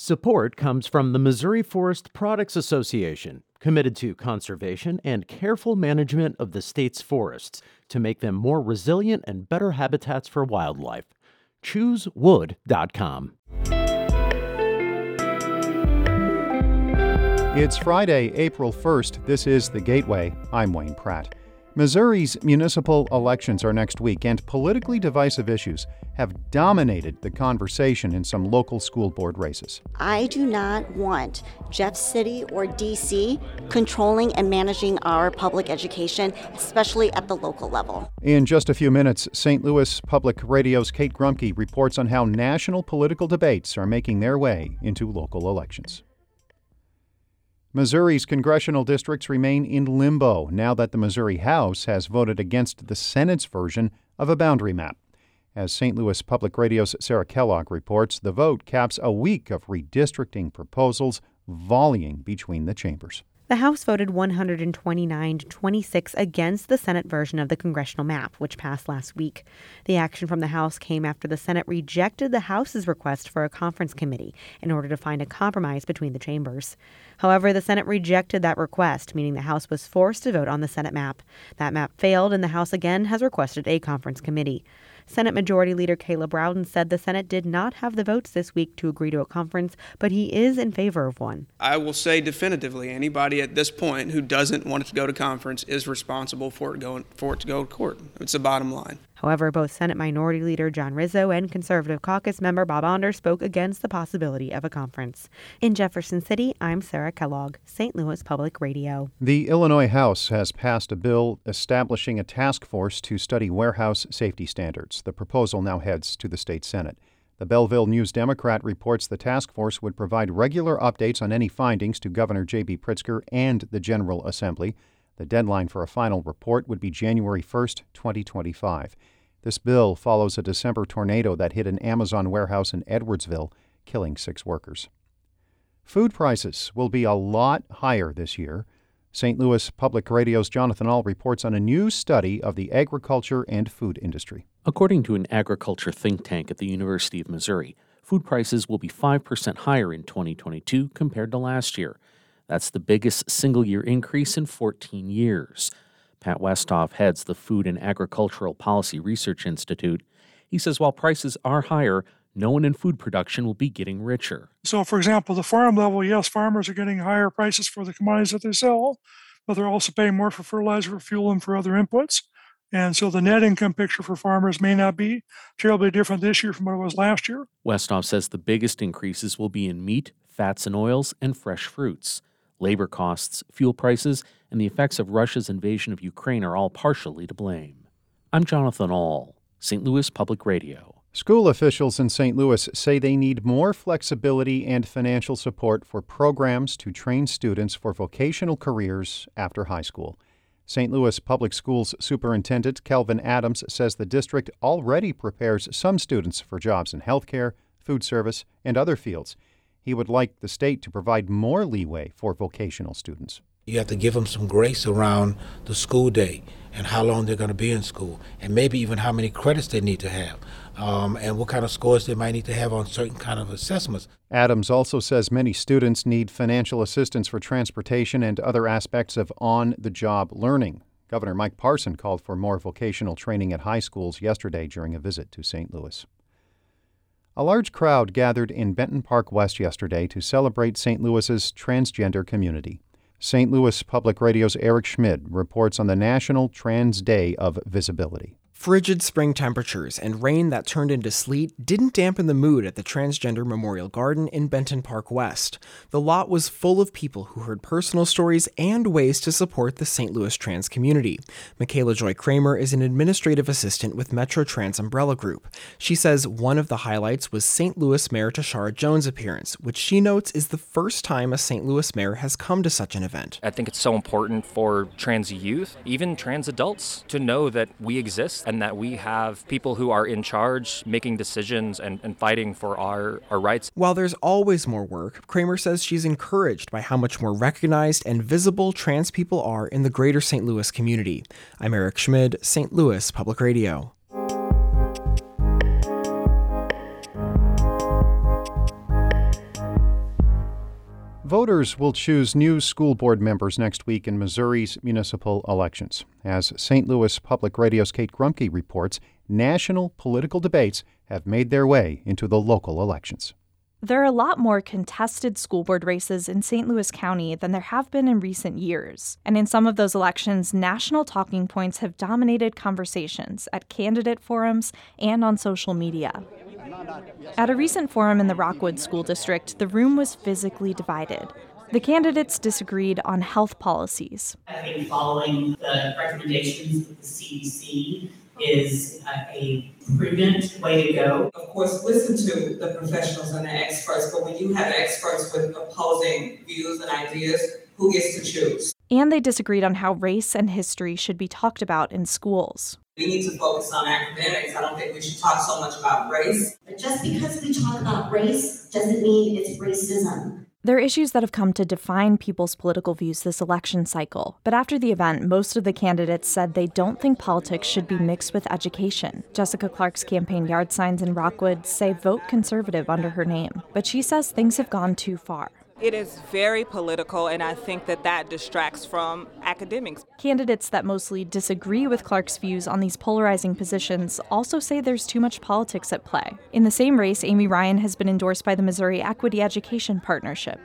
Support comes from the Missouri Forest Products Association, committed to conservation and careful management of the state's forests to make them more resilient and better habitats for wildlife. ChooseWood.com. It's Friday, April 1st. This is The Gateway. I'm Wayne Pratt. Missouri's municipal elections are next week, and politically divisive issues have dominated the conversation in some local school board races. I do not want Jeff City or DC controlling and managing our public education, especially at the local level. In just a few minutes, St. Louis Public Radio's Kate Grumke reports on how national political debates are making their way into local elections. Missouri's congressional districts remain in limbo now that the Missouri House has voted against the Senate's version of a boundary map. As St. Louis Public Radio's Sarah Kellogg reports, the vote caps a week of redistricting proposals volleying between the chambers. The House voted 129 to 26 against the Senate version of the congressional map, which passed last week. The action from the House came after the Senate rejected the House's request for a conference committee in order to find a compromise between the chambers. However, the Senate rejected that request, meaning the House was forced to vote on the Senate map. That map failed, and the House again has requested a conference committee. Senate Majority Leader Caleb Rowden said the Senate did not have the votes this week to agree to a conference, but he is in favor of one. I will say definitively anybody at this point who doesn't want it to go to conference is responsible for it going for it to go to court. It's the bottom line. However, both Senate Minority Leader John Rizzo and Conservative Caucus member Bob Onder spoke against the possibility of a conference. In Jefferson City, I'm Sarah Kellogg, St. Louis Public Radio. The Illinois House has passed a bill establishing a task force to study warehouse safety standards. The proposal now heads to the state Senate. The Belleville News Democrat reports the task force would provide regular updates on any findings to Governor J.B. Pritzker and the General Assembly. The deadline for a final report would be January 1, 2025. This bill follows a December tornado that hit an Amazon warehouse in Edwardsville, killing six workers. Food prices will be a lot higher this year. St. Louis Public Radio's Jonathan Ahl reports on a new study of the agriculture and food industry. According to an agriculture think tank at the University of Missouri, food prices will be 5% higher in 2022 compared to last year. That's the biggest single year increase in 14 years. Pat Westhoff heads the Food and Agricultural Policy Research Institute. He says while prices are higher, no one in food production will be getting richer. So, for example, the farm level, yes, farmers are getting higher prices for the commodities that they sell, but they're also paying more for fertilizer, for fuel, and for other inputs. And so the net income picture for farmers may not be terribly different this year from what it was last year. Westhoff says the biggest increases will be in meat, fats and oils, and fresh fruits. Labor costs, fuel prices, and the effects of Russia's invasion of Ukraine are all partially to blame. I'm Jonathan Ahl, St. Louis Public Radio. School officials in St. Louis say they need more flexibility and financial support for programs to train students for vocational careers after high school. St. Louis Public Schools Superintendent Kelvin Adams says the district already prepares some students for jobs in healthcare, food service, and other fields. He would like the state to provide more leeway for vocational students. You have to give them some grace around the school day and how long they're going to be in school, and maybe even how many credits they need to have, um, and what kind of scores they might need to have on certain kind of assessments. Adams also says many students need financial assistance for transportation and other aspects of on-the-job learning. Governor Mike Parson called for more vocational training at high schools yesterday during a visit to St. Louis. A large crowd gathered in Benton Park West yesterday to celebrate St. Louis's transgender community. St. Louis Public Radio's Eric Schmid reports on the National Trans Day of Visibility. Frigid spring temperatures and rain that turned into sleet didn't dampen the mood at the Transgender Memorial Garden in Benton Park West. The lot was full of people who heard personal stories and ways to support the St. Louis trans community. Michaela Joy Kramer is an administrative assistant with Metro Trans Umbrella Group. She says one of the highlights was St. Louis Mayor Tishaura Jones' appearance, which she notes is the first time a St. Louis mayor has come to such an event. I think it's so important for trans youth, even trans adults, to know that we exist and that we have people who are in charge making decisions and, and fighting for our, our rights. While there's always more work, Kramer says she's encouraged by how much more recognized and visible trans people are in the greater St. Louis community. I'm Eric Schmid, St. Louis Public Radio. Voters will choose new school board members next week in Missouri's municipal elections. As St. Louis Public Radio's Kate Grumke reports, national political debates have made their way into the local elections. There are a lot more contested school board races in St. Louis County than there have been in recent years. And in some of those elections, national talking points have dominated conversations at candidate forums and on social media. At a recent forum in the Rockwood School District, the room was physically divided. The candidates disagreed on health policies. I think following the recommendations of the CDC is a prudent way to go. Of course, listen to the professionals and the experts, but when you have experts with opposing views and ideas, who gets to choose? And they disagreed on how race and history should be talked about in schools. We need to focus on academics. I don't think we should talk so much about race. But just because we talk about race doesn't mean it's racism. There are issues that have come to define people's political views this election cycle. But after the event, most of the candidates said they don't think politics should be mixed with education. Jessica Clark's campaign yard signs in Rockwood say vote conservative under her name, but she says things have gone too far. It is very political, and I think that that distracts from academics. Candidates that mostly disagree with Clark's views on these polarizing positions also say there's too much politics at play. In the same race, Amy Ryan has been endorsed by the Missouri Equity Education Partnership,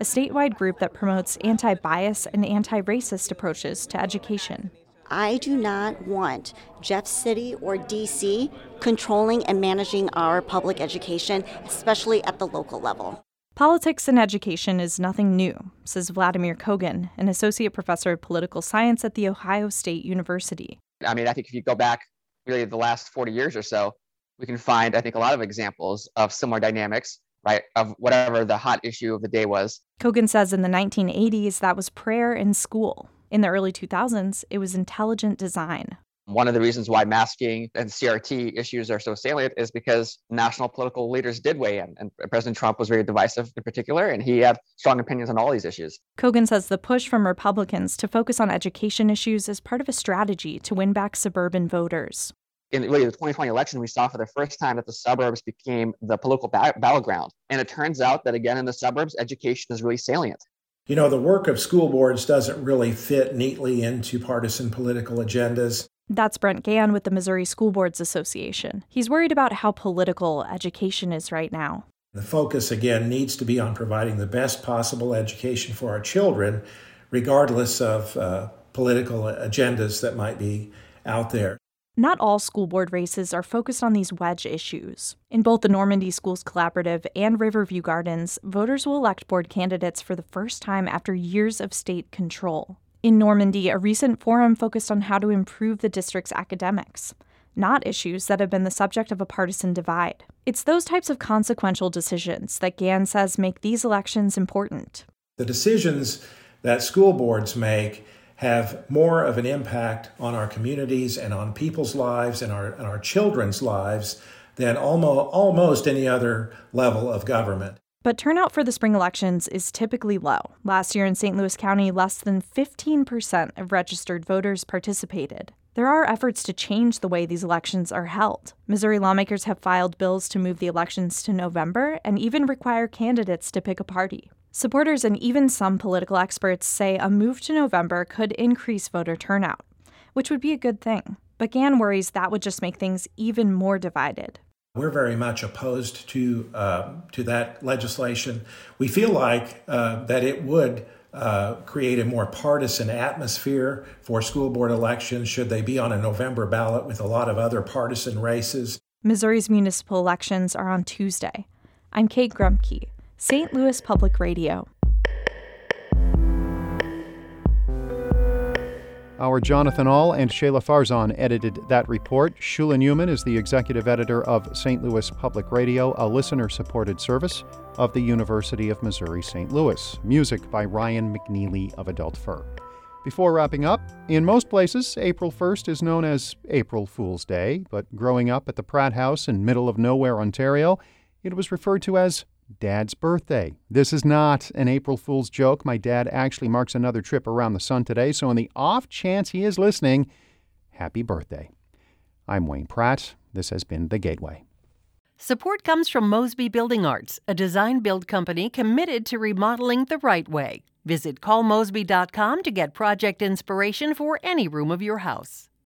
a statewide group that promotes anti bias and anti racist approaches to education. I do not want Jeff City or DC controlling and managing our public education, especially at the local level. Politics and education is nothing new, says Vladimir Kogan, an associate professor of political science at The Ohio State University. I mean, I think if you go back really the last 40 years or so, we can find, I think, a lot of examples of similar dynamics, right, of whatever the hot issue of the day was. Kogan says in the 1980s, that was prayer in school. In the early 2000s, it was intelligent design. One of the reasons why masking and CRT issues are so salient is because national political leaders did weigh in, and President Trump was very divisive in particular, and he had strong opinions on all these issues. Kogan says the push from Republicans to focus on education issues is part of a strategy to win back suburban voters. In really the 2020 election, we saw for the first time that the suburbs became the political ba- battleground. And it turns out that, again, in the suburbs, education is really salient. You know, the work of school boards doesn't really fit neatly into partisan political agendas. That's Brent Ghan with the Missouri School Boards Association. He's worried about how political education is right now. The focus, again, needs to be on providing the best possible education for our children, regardless of uh, political agendas that might be out there. Not all school board races are focused on these wedge issues. In both the Normandy Schools Collaborative and Riverview Gardens, voters will elect board candidates for the first time after years of state control. In Normandy, a recent forum focused on how to improve the district's academics, not issues that have been the subject of a partisan divide. It's those types of consequential decisions that Ghan says make these elections important. The decisions that school boards make have more of an impact on our communities and on people's lives and our, and our children's lives than almost, almost any other level of government. But turnout for the spring elections is typically low. Last year in St. Louis County, less than 15% of registered voters participated. There are efforts to change the way these elections are held. Missouri lawmakers have filed bills to move the elections to November and even require candidates to pick a party. Supporters and even some political experts say a move to November could increase voter turnout, which would be a good thing. But Ghan worries that would just make things even more divided. We're very much opposed to uh, to that legislation. We feel like uh, that it would uh, create a more partisan atmosphere for school board elections should they be on a November ballot with a lot of other partisan races. Missouri's municipal elections are on Tuesday. I'm Kate Grumke, St. Louis Public Radio. Our Jonathan Ahl and Shahla Farzan edited that report. Shula Neuman is the executive editor of St. Louis Public Radio, a listener supported service of the University of Missouri St. Louis. Music by Ryan McNeely of Adult Fur. Before wrapping up, in most places, April 1st is known as April Fool's Day, but growing up at the Pratt House in middle of nowhere, Ontario, it was referred to as Dad's birthday. This is not an April Fool's joke. My dad actually marks another trip around the sun today, so in the off chance he is listening, happy birthday. I'm Wayne Pratt. This has been The Gateway. Support comes from Mosby Building Arts, a design build company committed to remodeling the right way. Visit callmosby.com to get project inspiration for any room of your house.